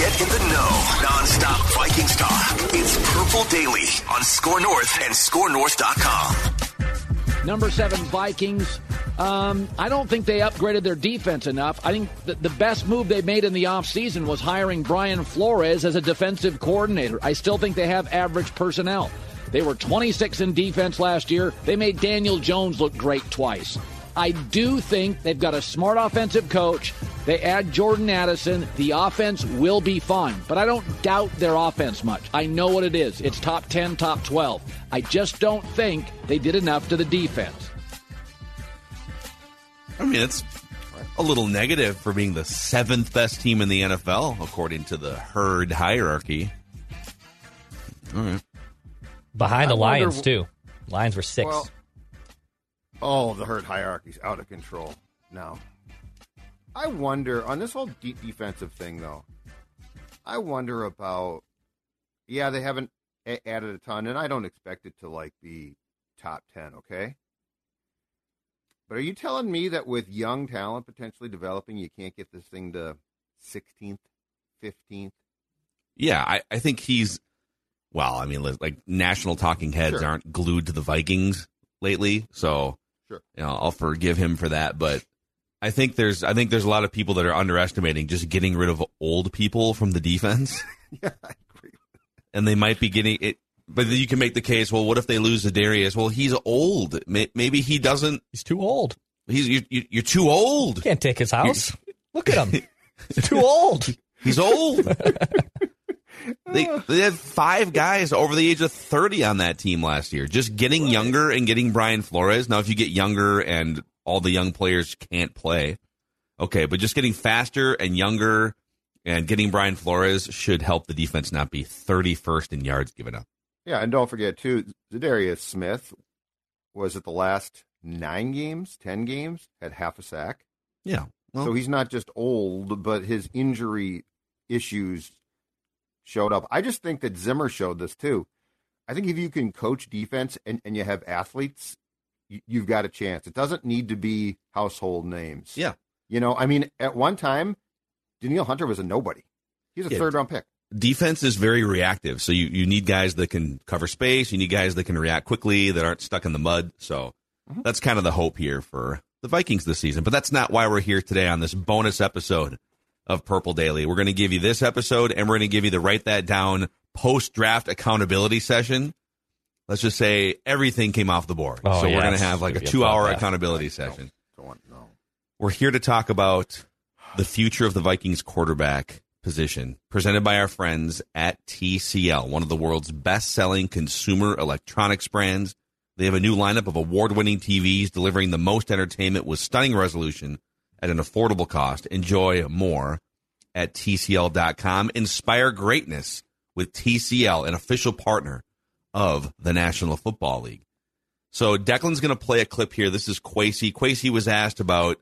Get in the know. Non-stop Vikings talk. It's Purple Daily on Score North and ScoreNorth.com. Number seven Vikings. Um, I don't think they upgraded their defense enough. I think the, the best move they made in the offseason was hiring Brian Flores as a defensive coordinator. I still think they have average personnel. They were 26 in defense last year. They made Daniel Jones look great twice. I do think they've got a smart offensive coach. They add Jordan Addison. The offense will be fine, but I don't doubt their offense much. I know what it is. It's top 10, top 12. I just don't think they did enough to the defense. I mean, it's a little negative for being the seventh best team in the NFL, according to the herd hierarchy. All right. Behind the I Lions, wh- too. Lions were six. Well, oh, the hurt hierarchy's out of control now. I wonder on this whole deep defensive thing, though. I wonder about. Yeah, they haven't a- added a ton, and I don't expect it to like be top ten. Okay, but are you telling me that with young talent potentially developing, you can't get this thing to sixteenth, fifteenth? Yeah, I, I think he's. Well, I mean, like national talking heads Sure. aren't glued to the Vikings lately, so Sure. you know, I'll forgive him for that. But I think there's I think there's a lot of people that are underestimating just getting rid of old people from the defense, Yeah, I agree. and they might be getting it. But you can make the case. Well, what if they lose to Darius? Well, he's old. Maybe he doesn't. He's too old. He's you, you, you're too old. Can't take his house. Look at him. He's too old. He's old. they they had five guys over the age of thirty on that team last year. Just getting younger and getting Brian Flores. Now, if you get younger and all the young players can't play, okay, but just getting faster and younger and getting Brian Flores should help the defense not be thirty first in yards given up. Yeah, and don't forget too, Zadarius Smith was at the last nine games, ten games, had half a sack. Yeah. Well, so he's not just old, but his injury issues showed up. I just think that Zimmer showed this too. I think if you can coach defense and, and you have athletes, you, you've got a chance. It doesn't need to be household names. Yeah. You know, I mean, at one time, Danielle Hunter was a nobody. He's a Yeah. third round pick. defense is very reactive. So you, you need guys that can cover space. You need guys that can react quickly, that aren't stuck in the mud. So mm-hmm. that's kind of the hope here for the Vikings this season. But that's not why we're here today on this bonus episode of Purple Daily. We're going to give you this episode and we're going to give you the write that down post draft accountability session. Let's just say everything came off the board. Oh, so we're going to have like a If you two hour thought that. accountability session. Don't want no. We're here to talk about the future of the Vikings quarterback position, presented by our friends at TCL, one of the world's best selling consumer electronics brands. They have a new lineup of award winning TVs delivering the most entertainment with stunning resolution at an affordable cost. Enjoy more at TCL.com. Inspire greatness with TCL, an official partner of the National Football League. So Declan's going to play a clip here. This is Kwesi. Kwesi was asked about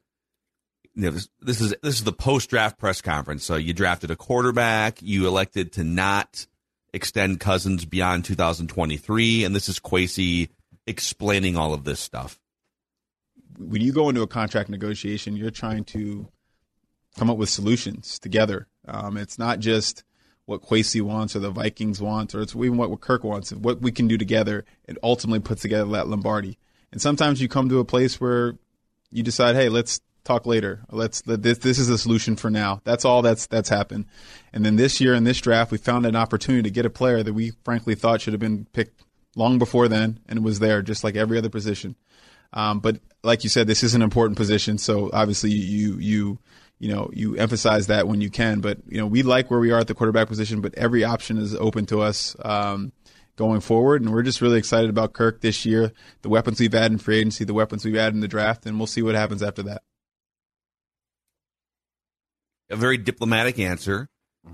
you know, this, this is this is the post draft press conference. So you drafted a quarterback, you elected to not extend Cousins beyond 2023, and this is Kwesi explaining all of this stuff. When you go into a contract negotiation, you're trying to come up with solutions together. Um, it's not just what Kwesi wants or the Vikings want, or it's even what Kirk wants. What we can do together, it ultimately puts together that Lombardi. And sometimes you come to a place where you decide, hey, let's talk later. Let's let this this is a solution for now. That's all that's that's happened. And then this year in this draft, we found an opportunity to get a player that we frankly thought should have been picked long before then, and was there, just like every other position. Um, but like you said, this is an important position, so obviously you you you know you emphasize that when you can. But you know we like where we are at the quarterback position, but every option is open to us um, going forward, and we're just really excited about Kirk this year. The weapons we've had in free agency, the weapons we've had in the draft, and we'll see what happens after that. A very diplomatic answer.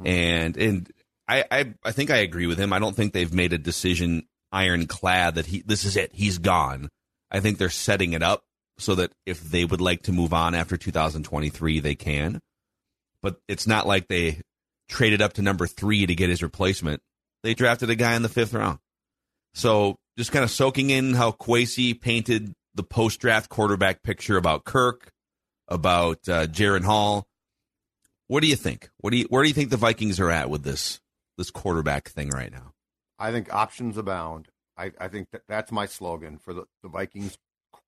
and and I, I I think I agree with him. I don't think they've made a decision ironclad that he this is it. He's gone. I think they're setting it up so that if they would like to move on after 2023, they can. But it's not like they traded up to number three to get his replacement. They drafted a guy in the fifth round. So just kind of soaking in how Kwesi painted the post draft quarterback picture about Kirk, about uh, Jaren Hall. What do you think? What do you where do you think the Vikings are at with this this quarterback thing right now? I think options abound. I, I think that that's my slogan for the, the Vikings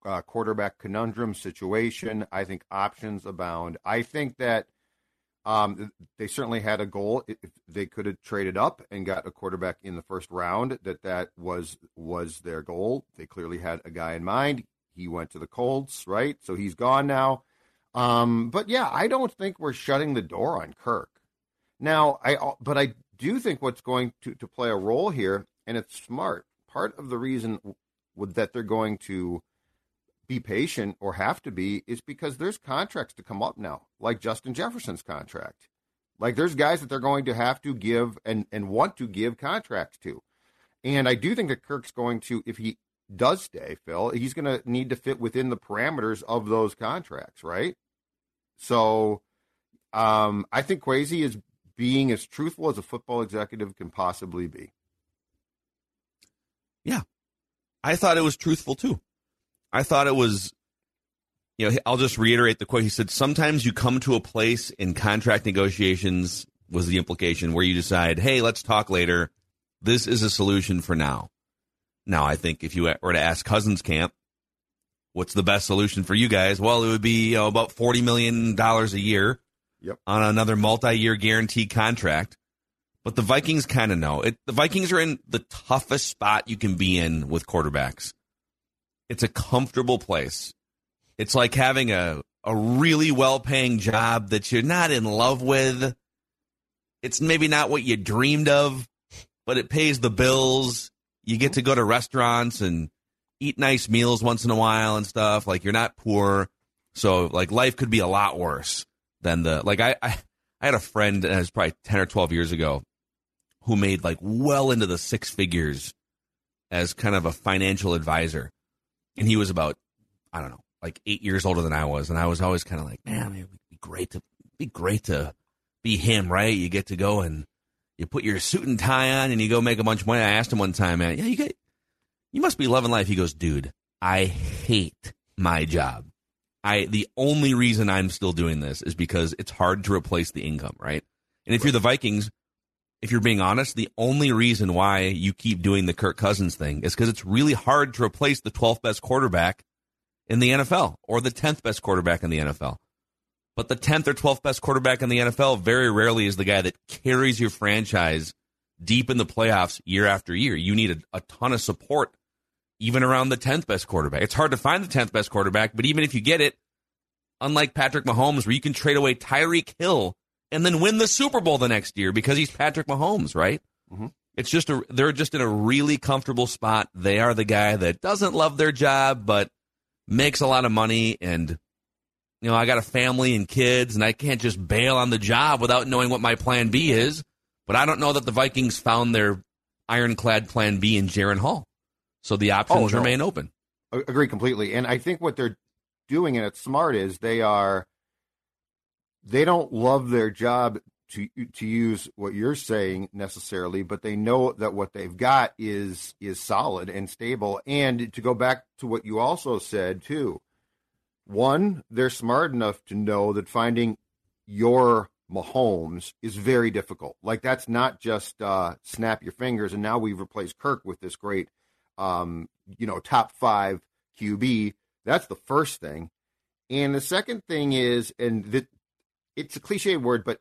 uh, quarterback conundrum situation. I think options abound. I think that um, they certainly had a goal. If they could have traded up and got a quarterback in the first round, that that was was their goal. They clearly had a guy in mind. He went to the Colts, right? So he's gone now. Um, but yeah, I don't think we're shutting the door on Kirk. Now, I but I do think what's going to, to play a role here, and it's smart. Part of the reason that they're going to be patient or have to be is because there's contracts to come up now, like Justin Jefferson's contract. Like there's guys that they're going to have to give and, and want to give contracts to. And I do think that Kirk's going to, if he does stay, Phil, he's going to need to fit within the parameters of those contracts, right? So um, I think Kwesi is being as truthful as a football executive can possibly be. Yeah. I thought it was truthful too. I thought it was, you know, I'll just reiterate the quote. He said, sometimes you come to a place in contract negotiations, was the implication, where you decide, hey, let's talk later. This is a solution for now. Now, I think if you were to ask Cousins Camp, what's the best solution for you guys? Well, it would be you know, about $40 million a year yep. on another multi year guaranteed contract. But the Vikings kind of know it. The Vikings are in the toughest spot you can be in with quarterbacks. It's a comfortable place. It's like having a, a really well paying job that you're not in love with. It's maybe not what you dreamed of, but it pays the bills. You get to go to restaurants and eat nice meals once in a while and stuff. Like you're not poor. So like life could be a lot worse than the like I I, I had a friend uh, that was probably ten or twelve years ago who made like well into the six figures as kind of a financial advisor and he was about I don't know, like eight years older than I was, and I was always kind of like, man, it would be great to be great to be him, right? You get to go and you put your suit and tie on, and you go make a bunch of money. I asked him one time, man, yeah, you get, you must be loving life. He goes, dude, I hate my job. I the only reason I'm still doing this is because it's hard to replace the income, right? And if you're the Vikings, if you're being honest, the only reason why you keep doing the Kirk Cousins thing is because it's really hard to replace the 12th best quarterback in the NFL or the 10th best quarterback in the NFL. But the 10th or 12th best quarterback in the NFL very rarely is the guy that carries your franchise deep in the playoffs year after year. You need a, a ton of support even around the 10th best quarterback. It's hard to find the 10th best quarterback, but even if you get it, unlike Patrick Mahomes, where you can trade away Tyreek Hill and then win the Super Bowl the next year because he's Patrick Mahomes, right? Mm-hmm. It's just a they're just in a really comfortable spot. They are the guy that doesn't love their job but makes a lot of money and you know, I got a family and kids and I can't just bail on the job without knowing what my plan B is. But I don't know that the Vikings found their ironclad plan B in Jaren Hall. So the options oh, no. remain open. Agree completely. And I think what they're doing and it's smart is they are they don't love their job to to use what you're saying necessarily, but they know that what they've got is is solid and stable. And to go back to what you also said too, one, they're smart enough to know that finding your Mahomes is very difficult. Like that's not just uh, snap your fingers and now we've replaced Kirk with this great, um, you know, top five QB. That's the first thing. And the second thing is, and th- it's a cliche word, but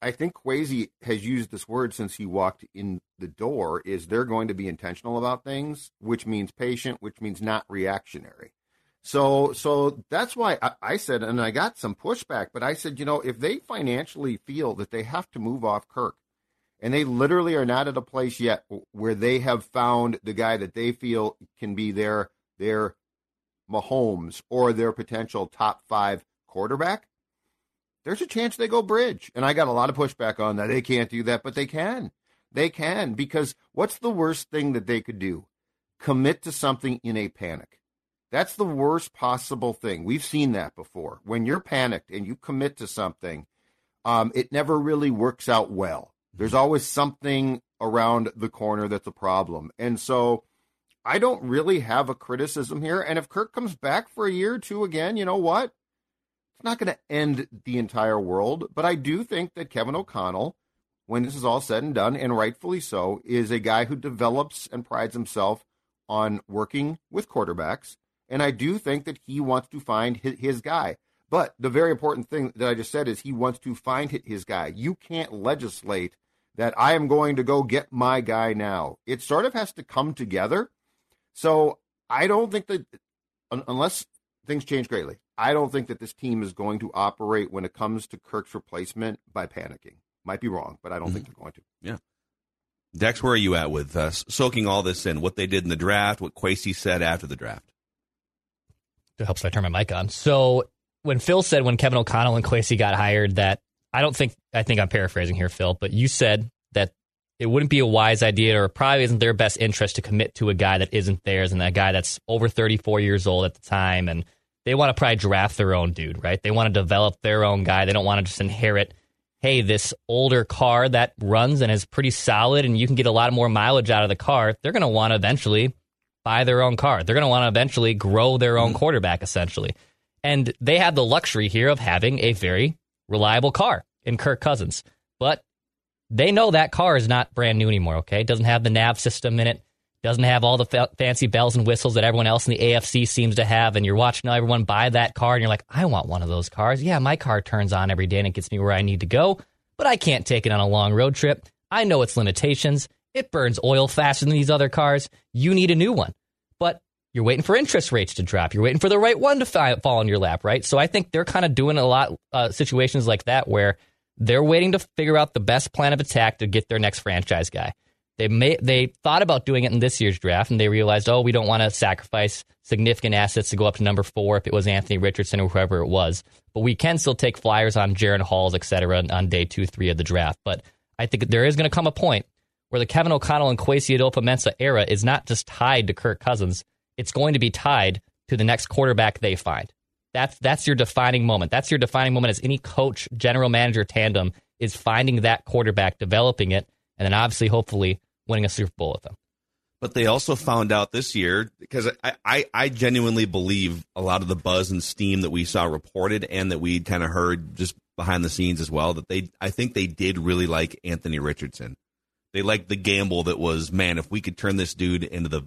I think Kwesi has used this word since he walked in the door. Is they're going to be intentional about things, which means patient, which means not reactionary. So, so that's why I, I said, and I got some pushback, but I said, you know, if they financially feel that they have to move off Kirk, and they literally are not at a place yet where they have found the guy that they feel can be their their Mahomes or their potential top five quarterback, there's a chance they go bridge. And I got a lot of pushback on that. They can't do that, but they can. They can because what's the worst thing that they could do? Commit to something in a panic. That's the worst possible thing. We've seen that before. When you're panicked and you commit to something, um, it never really works out well. There's always something around the corner that's a problem. And so I don't really have a criticism here. And if Kirk comes back for a year or two again, you know what? It's not going to end the entire world. But I do think that Kevin O'Connell, when this is all said and done, and rightfully so, is a guy who develops and prides himself on working with quarterbacks. And I do think that he wants to find his, his guy. But the very important thing that I just said is he wants to find his guy. You can't legislate that I am going to go get my guy now. It sort of has to come together. So I don't think that unless things change greatly, I don't think that this team is going to operate when it comes to Kirk's replacement by panicking. Might be wrong, but I don't mm-hmm. think they're going to. Yeah. Dex, where are you at with uh, soaking all this in? What they did in the draft, what Kwesi said after the draft? It helps if I turn my mic on. So when Phil said when Kevin O'Connell and Kwesi got hired that I don't think I think I'm paraphrasing here, Phil, but you said that it wouldn't be a wise idea or probably isn't their best interest to commit to a guy that isn't theirs and that guy that's over 34 years old at the time and they want to probably draft their own dude, right? They want to develop their own guy. They don't want to just inherit, hey, this older car that runs and is pretty solid and you can get a lot more mileage out of the car. They're going to want to eventually buy their own car. They're going to want to eventually grow their own mm-hmm. quarterback, essentially. And they have the luxury here of having a very reliable car in Kirk Cousins. But they know that car is not brand new anymore, okay? It doesn't have the nav system in it, doesn't have all the fa- fancy bells and whistles that everyone else in the AFC seems to have. And you're watching everyone buy that car and you're like, I want one of those cars. Yeah, my car turns on every day and it gets me where I need to go, but I can't take it on a long road trip. I know its limitations. It burns oil faster than these other cars. You need a new one. But you're waiting for interest rates to drop. You're waiting for the right one to fi- fall in your lap, right? So I think they're kind of doing a lot uh, situations like that where they're waiting to figure out the best plan of attack to get their next franchise guy. They may they thought about doing it in this year's draft, and they realized, oh, we don't want to sacrifice significant assets to go up to number four if it was Anthony Richardson or whoever it was. But we can still take flyers on Jaren Halls, et cetera, on day two, three of the draft. But I think there is going to come a point where the Kevin O'Connell and Kwesi Adofo-Mensah era is not just tied to Kirk Cousins; it's going to be tied to the next quarterback they find. That's that's your defining moment. That's your defining moment as any coach, general manager tandem is finding that quarterback, developing it, and then obviously, hopefully, winning a Super Bowl with them. But they also found out this year because I, I, I genuinely believe a lot of the buzz and steam that we saw reported and that we kind of heard just behind the scenes as well that they I think they did really like Anthony Richardson. They liked the gamble that was man if we could turn this dude into the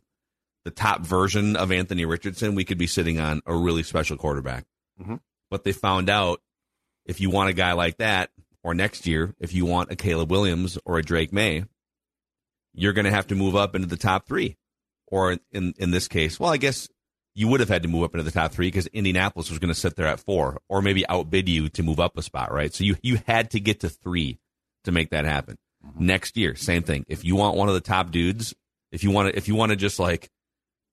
the top version of Anthony Richardson, we could be sitting on a really special quarterback. Mm-hmm. But they found out if you want a guy like that, or next year, if you want a Caleb Williams or a Drake Maye, you're going to have to move up into the top three. Or in, in this case, well, I guess you would have had to move up into the top three because Indianapolis was going to sit there at four or maybe outbid you to move up a spot, right? So you, you had to get to three to make that happen. Mm-hmm. Next year, same thing. If you want one of the top dudes, if you want to, if you want to just like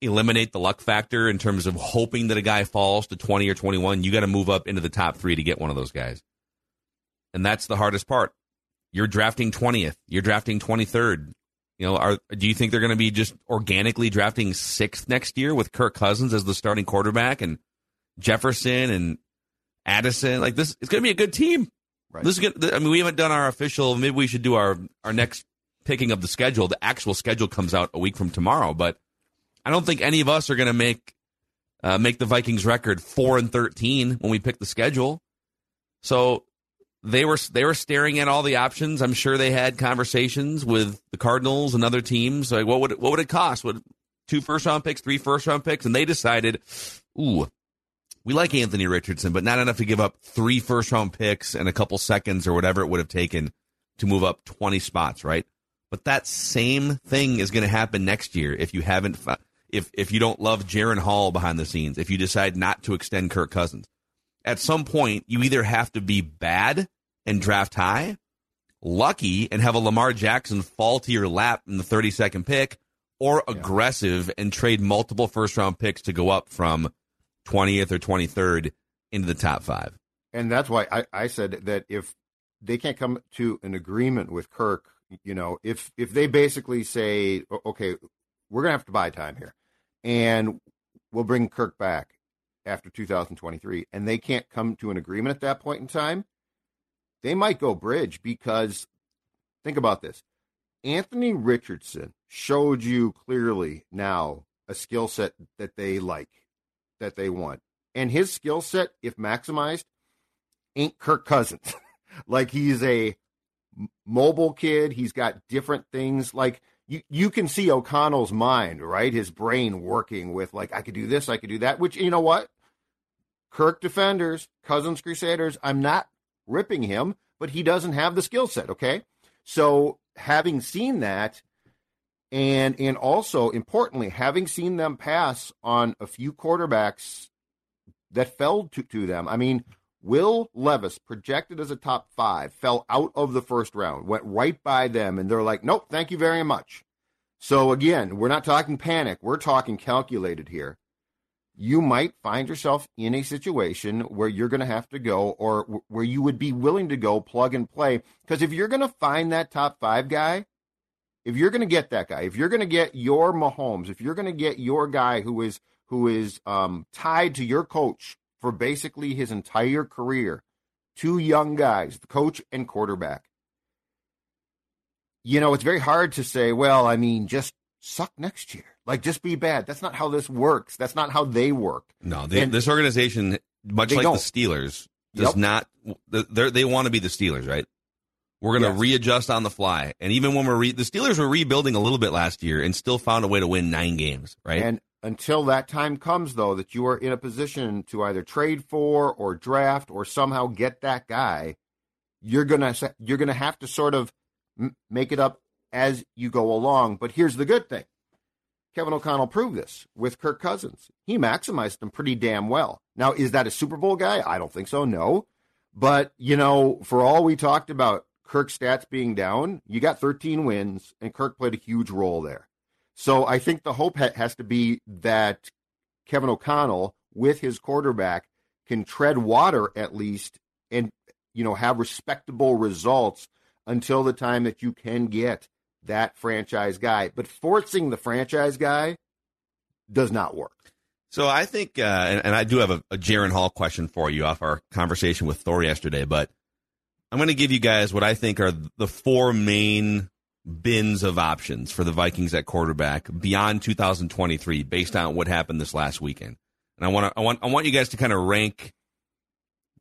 eliminate the luck factor in terms of hoping that a guy falls to 20 or 21. You got to move up into the top three to get one of those guys. And that's the hardest part. You're drafting 20th. You're drafting 23rd. You know, are do you think they're going to be just organically drafting sixth next year with Kirk Cousins as the starting quarterback and Jefferson and Addison? Like this, it's going to be a good team. Right. This is good. I mean, we haven't done our official. Maybe we should do our our next picking of the schedule. The actual schedule comes out a week from tomorrow, but I don't think any of us are going to make uh, make the Vikings record four and thirteen when we pick the schedule. So they were they were staring at all the options. I'm sure they had conversations with the Cardinals and other teams. Like, what would it, what would it cost? Would two first round picks, three first round picks? And they decided, ooh, we like Anthony Richardson, but not enough to give up three first round picks and a couple seconds or whatever it would have taken to move up 20 spots, right? But that same thing is going to happen next year if you haven't if if you don't love Jaren Hall behind the scenes, if you decide not to extend Kirk Cousins, at some point you either have to be bad and draft high, lucky and have a Lamar Jackson fall to your lap in the 32nd pick, or yeah. aggressive and trade multiple first round picks to go up from 20th or 23rd into the top five. and that's why I, I said that if they can't come to an agreement with Kirk, you know, if if they basically say, okay, we're gonna have to buy time here, and we'll bring Kirk back after 2023, and they can't come to an agreement at that point in time, they might go bridge because think about this. Anthony Richardson showed you clearly now a skill set that they like, that they want. And his skill set, if maximized, ain't Kirk Cousins. like he's a mobile kid. He's got different things. Like you, you can see O'Connell's mind, right? His brain working with like, I could do this, I could do that, which, you know what? Kirk defenders, Cousins Crusaders, I'm not ripping him, but he doesn't have the skill set, okay? So having seen that, and and also importantly, having seen them pass on a few quarterbacks that fell to, to them. I mean, Will Levis, projected as a top five, fell out of the first round, went right by them, and they're like, nope, thank you very much. So again, we're not talking panic, we're talking calculated here. You might find yourself in a situation where you're going to have to go, or w- where you would be willing to go plug and play. Because if you're going to find that top five guy, if you're going to get that guy, if you're going to get your Mahomes, if you're going to get your guy who is who is um, tied to your coach for basically his entire career, two young guys, the coach and quarterback. You know, it's very hard to say, well, I mean, just suck next year. Like, just be bad. That's not how this works. That's not how they work. No, they, this organization, much like don't. the Steelers, does yep. not. They want to be the Steelers, right? We're going to yes. readjust on the fly. And even when we're re- the Steelers were rebuilding a little bit last year and still found a way to win nine games, right? And until that time comes, though, that you are in a position to either trade for or draft or somehow get that guy, you're gonna you're gonna have to sort of make it up as you go along. But here's the good thing: Kevin O'Connell proved this with Kirk Cousins. He maximized them pretty damn well. Now, is that a Super Bowl guy? I don't think so. No, but you know, for all we talked about Kirk's stats being down, you got 13 wins, and Kirk played a huge role there. So I think the hope has to be that Kevin O'Connell, with his quarterback, can tread water at least and you know have respectable results until the time that you can get that franchise guy. But forcing the franchise guy does not work. So I think, uh, and, and, I do have a, a Jaren Hall question for you off our conversation with Thor yesterday, but I'm going to give you guys what I think are the four main bins of options for the Vikings at quarterback beyond 2023 based on what happened this last weekend. And I want to, I want, I want you guys to kind of rank.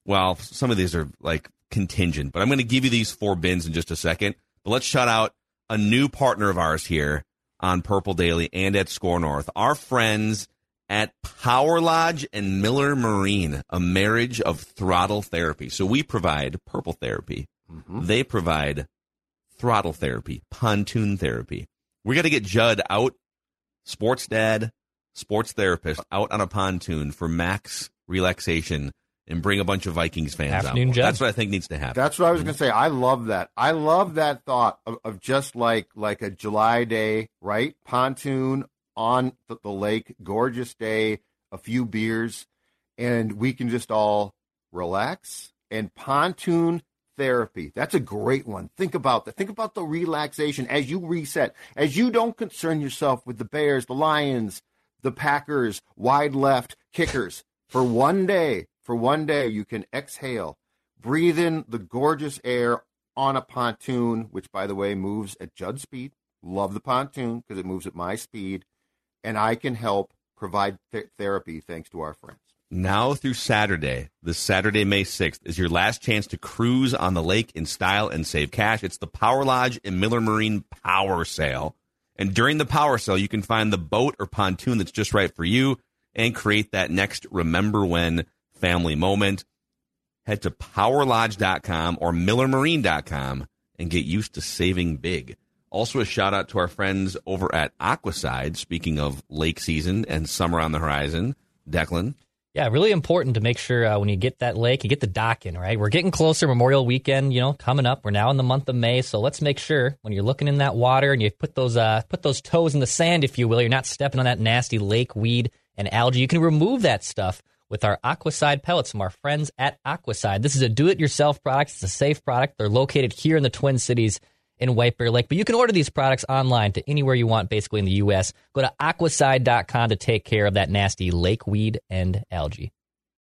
Well, some of these are like contingent, but I'm going to give you these four bins in just a second. But let's shout out a new partner of ours here on Purple Daily and at Score North. Our friends at Power Lodge and Miller Marine, a marriage of throttle therapy. So we provide purple therapy. Mm-hmm. They provide throttle therapy, pontoon therapy. We got to get Judd out, sports dad, sports therapist, out on a pontoon for max relaxation and bring a bunch of Vikings fans Afternoon out. Judd. That's what I think needs to happen. That's what I was mm-hmm. going to say. I love that. I love that thought of, of, just like like a July day, right? Pontoon on the, the lake, gorgeous day, a few beers, and we can just all relax and pontoon therapy. That's a great one. Think about that. Think about the relaxation as you reset, as you don't concern yourself with the Bears, the Lions, the Packers, wide left kickers. For one day, for one day, you can exhale, breathe in the gorgeous air on a pontoon, which, by the way, moves at Judd speed. Love the pontoon because it moves at my speed. And I can help provide th- therapy thanks to our friends. Now through Saturday, the Saturday, May 6th, is your last chance to cruise on the lake in style and save cash. It's the Power Lodge and Miller Marine Power Sale. And during the power sale, you can find the boat or pontoon that's just right for you and create that next remember when family moment. Head to powerlodge.com or millermarine.com and get used to saving big. Also, a shout out to our friends over at Aquacide. Speaking of lake season and summer on the horizon, Declan. Yeah, really important to make sure uh, when you get that lake, you get the dock in, right? We're getting closer, Memorial Weekend, you know, coming up. We're now in the month of May, so let's make sure when you're looking in that water and you put those uh, put those toes in the sand, if you will, you're not stepping on that nasty lake weed and algae. You can remove that stuff with our Aquacide pellets from our friends at Aquacide. This is a do it yourself product. It's a safe product. They're located here in the Twin Cities in White Bear Lake, but you can order these products online to anywhere you want, basically in the U.S. Go to aquacide.com to take care of that nasty lake weed and algae.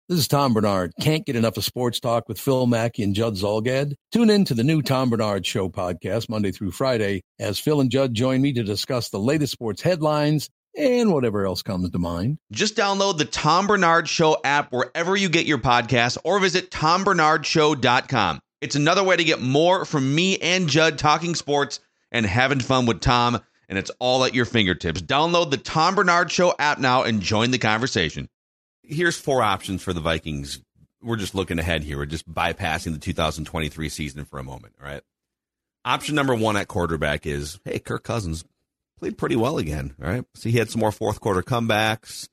This is Tom Barnard. Can't get enough of sports talk with Phil Mackey and Judd Zulgad? Tune in to the new Tom Barnard Show podcast Monday through Friday as Phil and Judd join me to discuss the latest sports headlines and whatever else comes to mind. Just download the Tom Barnard Show app wherever you get your podcasts or visit tombarnardshow.com. It's another way to get more from me and Judd talking sports and having fun with Tom, and it's all at your fingertips. Download the Tom Barnard Show app now and join the conversation here's four options for the Vikings. We're just looking ahead here. We're just bypassing the 2023 season for a moment. All right. Option number one at quarterback is hey, Kirk Cousins played pretty well again. Right. So he had some more fourth quarter comebacks.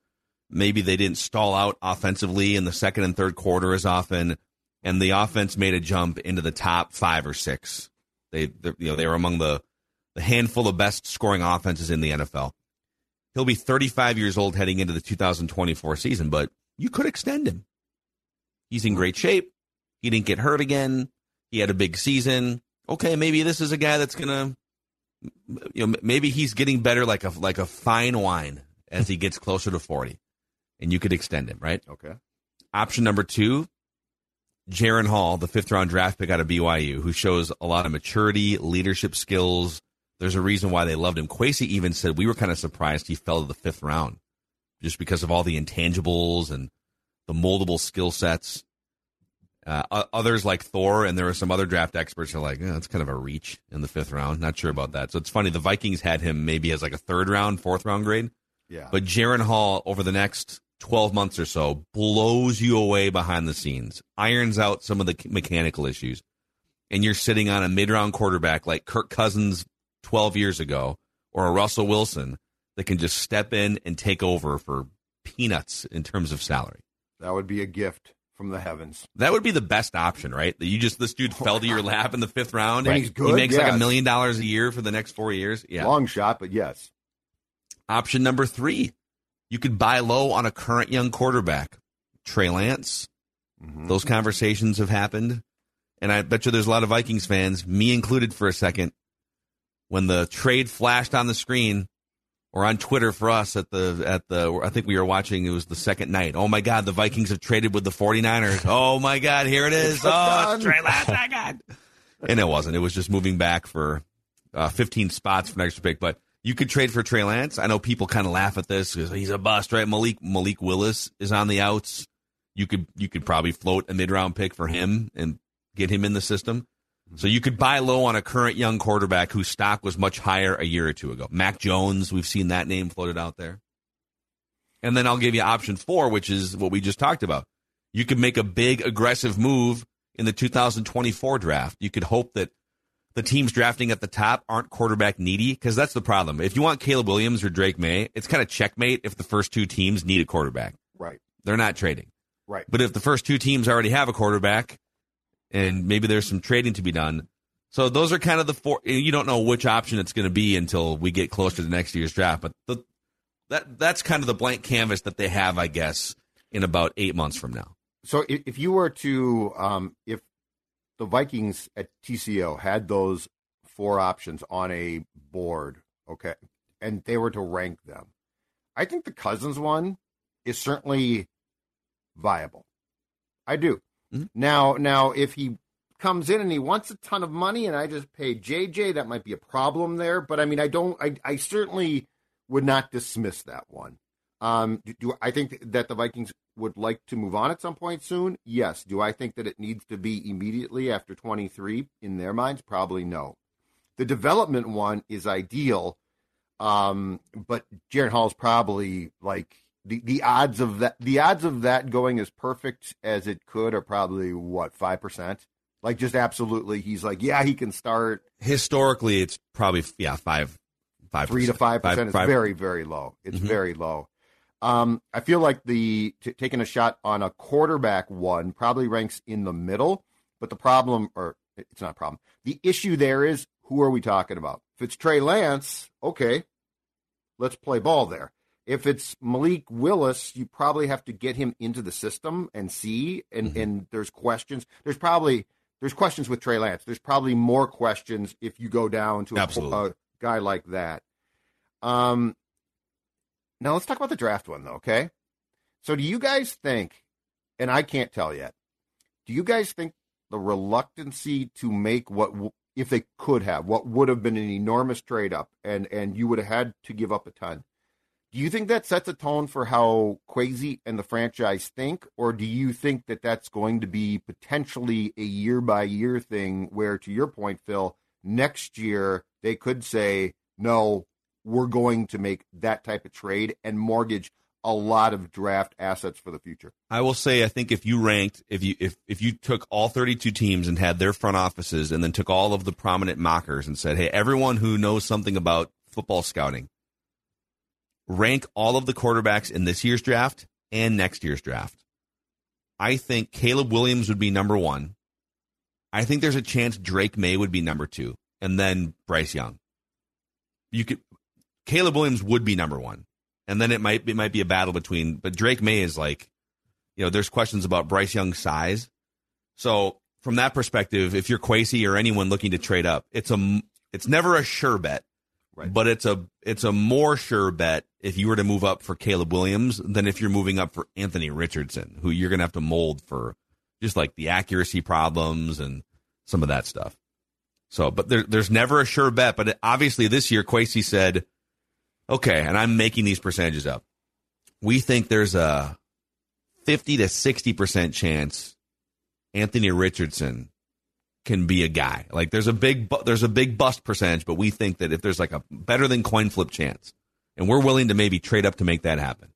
Maybe they didn't stall out offensively in the second and third quarter as often, and the offense made a jump into the top five or six. They, you know, they were among the the handful of best scoring offenses in the NFL. He'll be 35 years old heading into the 2024 season, but you could extend him. He's in great shape. He didn't get hurt again. He had a big season. Okay, maybe this is a guy that's gonna, you know, maybe he's getting better like a like a fine wine as he gets closer to 40, and you could extend him, right? Okay. Option number two, Jaren Hall, the fifth round draft pick out of BYU, who shows a lot of maturity, leadership skills, there's a reason why they loved him. Kwesi even said we were kind of surprised he fell to the fifth round just because of all the intangibles and the moldable skill sets. Uh, others like Thor, and there were some other draft experts who are like, that's kind of a reach in the fifth round. Not sure about that. So it's funny. The Vikings had him maybe as like a third round, fourth round grade. Yeah. But Jaren Hall, over the next 12 months or so, blows you away behind the scenes, irons out some of the mechanical issues. And you're sitting on a mid round quarterback like Kirk Cousins 12 years ago or a Russell Wilson that can just step in and take over for peanuts in terms of salary. That would be a gift from the heavens. That would be the best option, right? That you just this dude fell to your lap in the fifth round. When he's good, he makes yes. like a million dollars a year for the next four years. Yeah, long shot, but yes. Option number three, you could buy low on a current young quarterback, Trey Lance. Mm-hmm. Those conversations have happened, and I bet you there's a lot of Vikings fans, me included, for a second, when the trade flashed on the screen or on Twitter for us at the at the I think we were watching it was the second night. Oh my god, the Vikings have traded with the 49ers. Oh my god, here it is. Oh, it's Trey Lance. Oh god. And it wasn't. It was just moving back for uh, 15 spots for an extra pick, but you could trade for Trey Lance. I know people kind of laugh at this because he's a bust, right? Malik Malik Willis is on the outs. You could you could probably float a mid round pick for him and get him in the system. So you could buy low on a current young quarterback whose stock was much higher a year or two ago. Mac Jones, we've seen that name floated out there. And then I'll give you option four, which is what we just talked about. You could make a big aggressive move in the 2024 draft. You could hope that the teams drafting at the top aren't quarterback needy because that's the problem. If you want Caleb Williams or Drake Maye, it's kind of checkmate if the first two teams need a quarterback. Right. They're not trading. Right. But if the first two teams already have a quarterback, and maybe there's some trading to be done. So those are kind of the four. You don't know which option it's going to be until we get closer to the next year's draft, but the, that that's kind of the blank canvas that they have, I guess, in about eight months from now. So if you were to, um, if the Vikings at TCO had those four options on a board, okay, and they were to rank them, I think the Cousins one is certainly viable. I do. Mm-hmm. Now, now, if he comes in and he wants a ton of money, and I just pay JJ, that might be a problem there. But I mean, I don't. I, I certainly would not dismiss that one. Um, do, do, I think that the Vikings would like to move on at some point soon? Yes. Do I think that it needs to be immediately after 23 in their minds? Probably no. The development one is ideal, um, but Jaren Hall's probably like the, the odds of that the odds of that going as perfect as it could are probably what five percent? Like just absolutely he's like yeah he can start. Historically it's probably yeah five five three to five percent is very very low. It's mm-hmm. very low. Um, i feel like the t- taking a shot on a quarterback one probably ranks in the middle but the problem or it's not a problem. The issue there is who are we talking about? If it's trey lance okay let's play ball there If it's Malik Willis, you probably have to get him into the system and see. And Mm-hmm. and there's questions. There's probably there's questions with Trey Lance. There's probably more questions if you go down to a, a guy like that. Um. Now let's talk about the draft one though. Okay. So do you guys think? And I can't tell yet. Do you guys think the reluctancy to make what if they could have what would have been an enormous trade up and and you would have had to give up a ton do you think that sets a tone for how Kwesi and the franchise think? Or do you think that that's going to be potentially a year by year thing where to your point Phil next year they could say no we're going to make that type of trade and mortgage a lot of draft assets for the future I will say, I think if you ranked, if you if if you took all 32 teams and had their front offices, and then took all of the prominent mockers and said, "Hey, everyone who knows something about football scouting, rank all of the quarterbacks in this year's draft and next year's draft." I think Caleb Williams would be number one. I think there's a chance Drake Maye would be number two, and then Bryce Young. You could Caleb Williams would be number one, and then it might it might be a battle between. But Drake Maye is like you know, there's questions about Bryce Young's size. So from that perspective, if you're Kwesi or anyone looking to trade up, it's a it's never a sure bet, Right. but it's a it's a more sure bet if you were to move up for Caleb Williams than if you're moving up for Anthony Richardson, who you're gonna have to mold for just like the accuracy problems and some of that stuff. So, but there, there's never a sure bet. But obviously, this year, Kwesi said, "Okay," and I'm making these percentages up. We think there's a 50 to 60% chance Anthony Richardson can be a guy. Like there's a big there's a big bust percentage, but we think that if there's like a better than coin flip chance, and we're willing to maybe trade up to make that happen.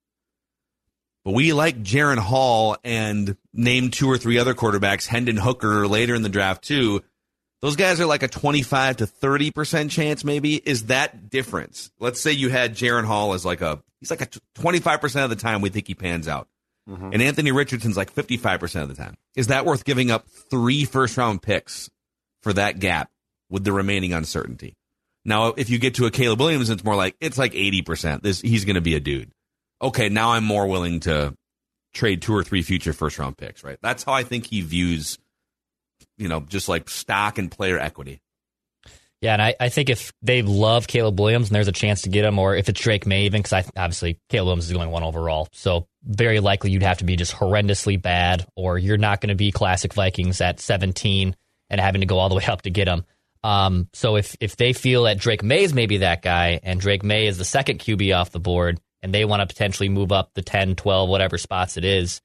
But we like Jaren Hall and name two or three other quarterbacks, Hendon Hooker later in the draft too. Those guys are like a 25 to 30% chance maybe. Is that difference? Let's say you had Jaren Hall as like a he's like a 25% of the time we think he pans out. Mm-hmm. And Anthony Richardson's like 55% of the time. Is that worth giving up three first round picks for that gap with the remaining uncertainty? Now, if you get to a Caleb Williams, it's more like, it's like 80%. This, he's going to be a dude. Okay, now I'm more willing to trade two or three future first round picks, right? That's how I think he views, you know, just like stock and player equity. Yeah, and I, I think if they love Caleb Williams and there's a chance to get him, or if it's Drake Maye, even because I obviously Caleb Williams is going one overall, so very likely you'd have to be just horrendously bad, or you're not going to be classic Vikings at 17 and having to go all the way up to get him. Um, so if if they feel that Drake Maye is maybe that guy, and Drake Maye is the second QB off the board, and they want to potentially move up the 10, 12, whatever spots it is,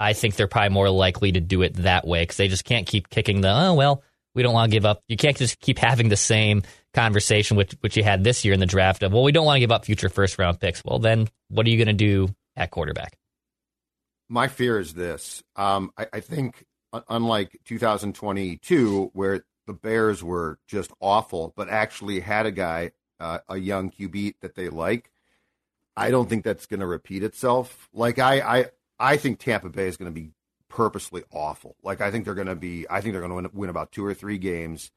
I think they're probably more likely to do it that way because they just can't keep kicking the oh well we don't want to give up. You can't just keep having the same conversation which which you had this year in the draft of well we don't want to give up future first round picks. Well then what are you going to do at quarterback? my fear is this. Um, I, I think, unlike 2022, where the Bears were just awful, but actually had a guy, uh, a young QB that they like, I don't think that's going to repeat itself. Like I, I, I think Tampa Bay is going to be purposely awful. Like I think they're going to be. I think they're going to win, about two or three games,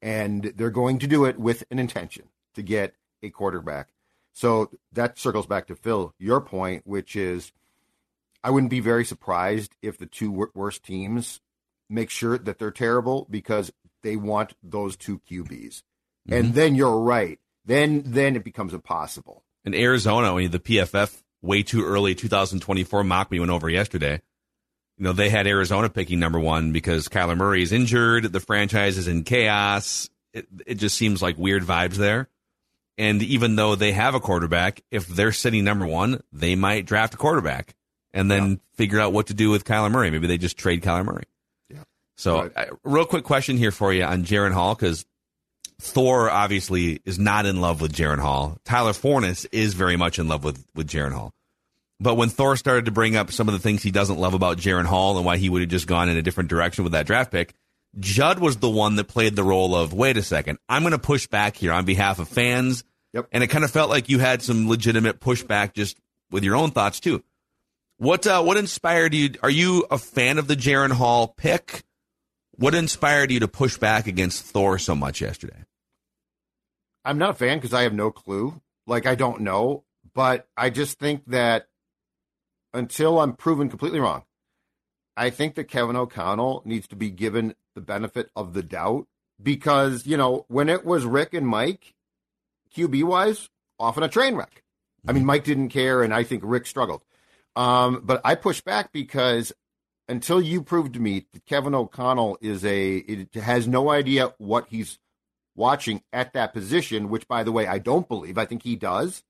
and they're going to do it with an intention to get a quarterback. So that circles back to Phil, your point, which is I wouldn't be very surprised if the two worst teams make sure that they're terrible because they want those two QBs. Mm-hmm. And then you're right. Then then it becomes impossible. In Arizona, when the PFF way too early 2024 mock we went over yesterday, you know, they had Arizona picking number one because Kyler Murray is injured, the franchise is in chaos. It, it just seems like weird vibes there. And even though they have a quarterback, if they're sitting number one, they might draft a quarterback and then figure out what to do with Kyler Murray. Maybe they just trade Kyler Murray. Yeah. So, Right. I, real quick question here for you on Jaren Hall because Thor obviously is not in love with Jaren Hall. Tyler Forness is very much in love with with Jaren Hall. But when Thor started to bring up some of the things he doesn't love about Jaren Hall and why he would have just gone in a different direction with that draft pick, Judd was the one that played the role of, wait a second, I'm going to push back here on behalf of fans. Yep. And it kind of felt like you had some legitimate pushback just with your own thoughts too. What uh, what inspired you? Are you a fan of the Jaren Hall pick? What inspired you to push back against Thor so much yesterday? I'm not a fan because I have no clue. Like I don't know, But I just think that until I'm proven completely wrong, I think that Kevin O'Connell needs to be given the benefit of the doubt because, you know, when it was Rick and Mike, QB wise, often a train wreck. I mean, Mike didn't care, and I think Rick struggled. Um, but I push back because until you prove to me that Kevin O'Connell is a it has no idea what he's watching at that position, which by the way I don't believe. I think he does.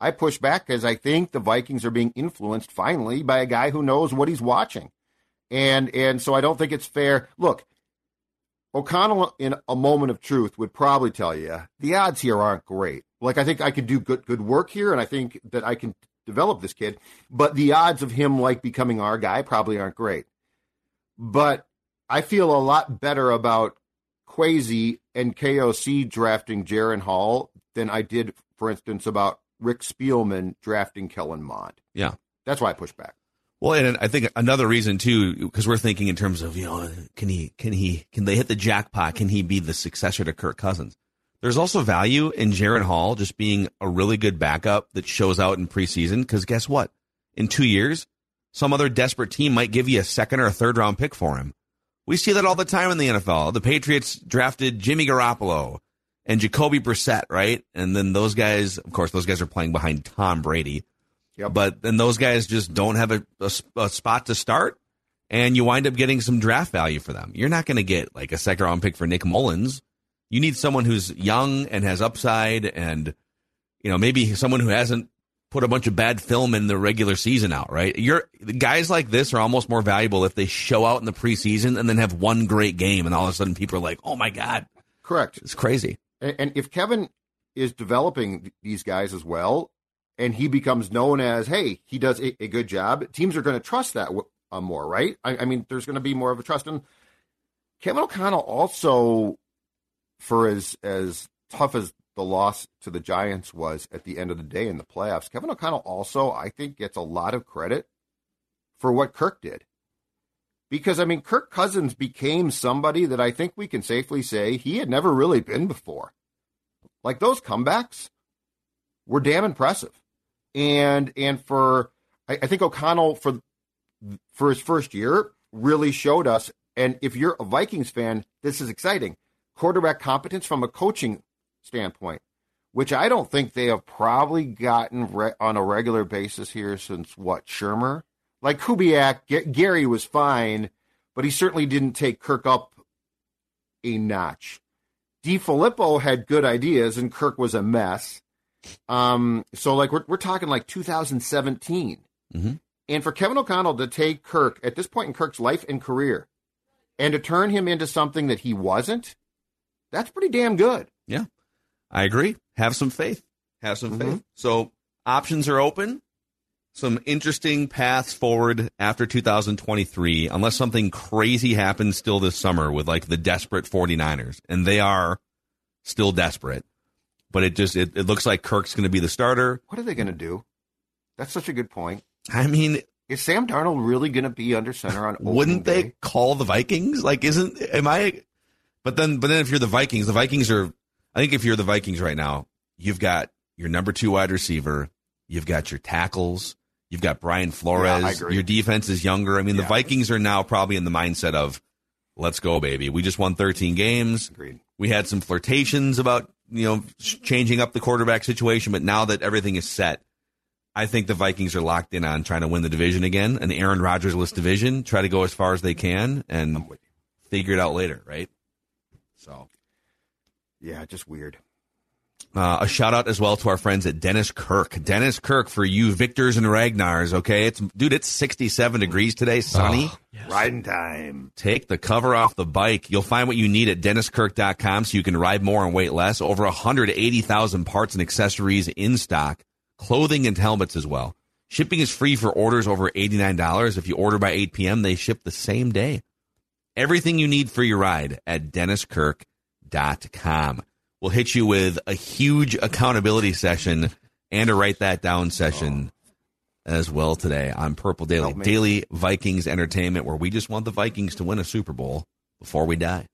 I push back because I think the Vikings are being influenced finally by a guy who knows what he's watching, and and so I don't think it's fair. Look, O'Connell in a moment of truth would probably tell you the odds here aren't great. Like I think I could do good good work here, and I think that I can develop this kid, but the odds of him like becoming our guy probably aren't great. But I feel a lot better about Kwesi and KOC drafting Jaren Hall than I did, for instance, about Rick Spielman drafting Kellen Mond. Yeah. That's why I push back. Well, and I think another reason too, because we're thinking in terms of you know, can he, can he, can they hit the jackpot? Can he be the successor to Kirk Cousins? There's also value in Jaren Hall just being a really good backup that shows out in preseason. Because guess what? In two years, some other desperate team might give you a second or a third round pick for him. We see that all the time in the NFL. The Patriots drafted Jimmy Garoppolo and Jacoby Brissett, right? And then those guys, of course, those guys are playing behind Tom Brady. Yep. But then those guys just don't have a, a, a spot to start, and you wind up getting some draft value for them. You're not going to get like a second round pick for Nick Mullens. You need someone who's young and has upside, and you know maybe someone who hasn't put a bunch of bad film in the regular season out. Right? You're guys like this are almost more valuable if they show out in the preseason and then have one great game, and all of a sudden people are like, "Oh my god!" Correct. It's crazy. And, if Kevin is developing these guys as well, and he becomes known as, hey, he does a, a good job, teams are going to trust that uh, more, right? I, I mean, there's going to be more of a trust. And Kevin O'Connell also, for as as tough as the loss to the Giants was at the end of the day in the playoffs, Kevin O'Connell also, I think, gets a lot of credit for what Kirk did. Because, I mean, Kirk Cousins became somebody that I think we can safely say he had never really been before. Like those comebacks were damn impressive. And and for I, I think O'Connell for for his first year really showed us. And if you're a Vikings fan, this is exciting. Quarterback competence from a coaching standpoint, which I don't think they have probably gotten re- on a regular basis here since what Shurmur. Like Kubiak, G- Gary was fine, but he certainly didn't take Kirk up a notch. DeFilippo had good ideas, and Kirk was a mess. Um, so like we're we're talking like 2017, mm-hmm. and for Kevin O'Connell to take Kirk at this point in Kirk's life and career, and to turn him into something that he wasn't, that's pretty damn good. Yeah, I agree. Have some faith. Have some Mm-hmm. faith. So options are open. Some interesting paths forward after 2023, unless something crazy happens still this summer with like the desperate 49ers, and they are still desperate. But it just it, it looks like Kirk's going to be the starter. What are they going to do? That's such a good point. I mean, Is Sam Darnold really going to be under center on? wouldn't they day? call the Vikings? Like, isn't am I? But then, but then, if you're the Vikings, the Vikings are. I think if you're the Vikings right now, you've got your number two wide receiver, you've got your tackles, you've got Brian Flores. Yeah. Your defense is younger. I mean, the Vikings are now probably in the mindset of, let's go, baby. We just won 13 games. Agreed. We had some flirtations about you know changing up the quarterback situation, but now that everything is set, I think the Vikings are locked in on trying to win the division again, an Aaron Rodgers-less division. Try to go as far as they can and figure it out later, right? So, Yeah, just weird. Uh, a shout out as well to our friends at Dennis Kirk. Dennis Kirk for you Victors and Ragnars. Okay, it's dude, it's 67 degrees today, sunny. Riding time. Take the cover off the bike. You'll find what you need at DennisKirk.com so you can ride more and wait less. Over 180,000 parts and accessories in stock, clothing and helmets as well. Shipping is free for orders over $89. If you order by 8 p.m., they ship the same day. Everything you need for your ride at DennisKirk.com. We'll hit you with a huge accountability session and a write that down session as well today on Purple Daily, daily Vikings entertainment, where we just want the Vikings to win a Super Bowl before we die.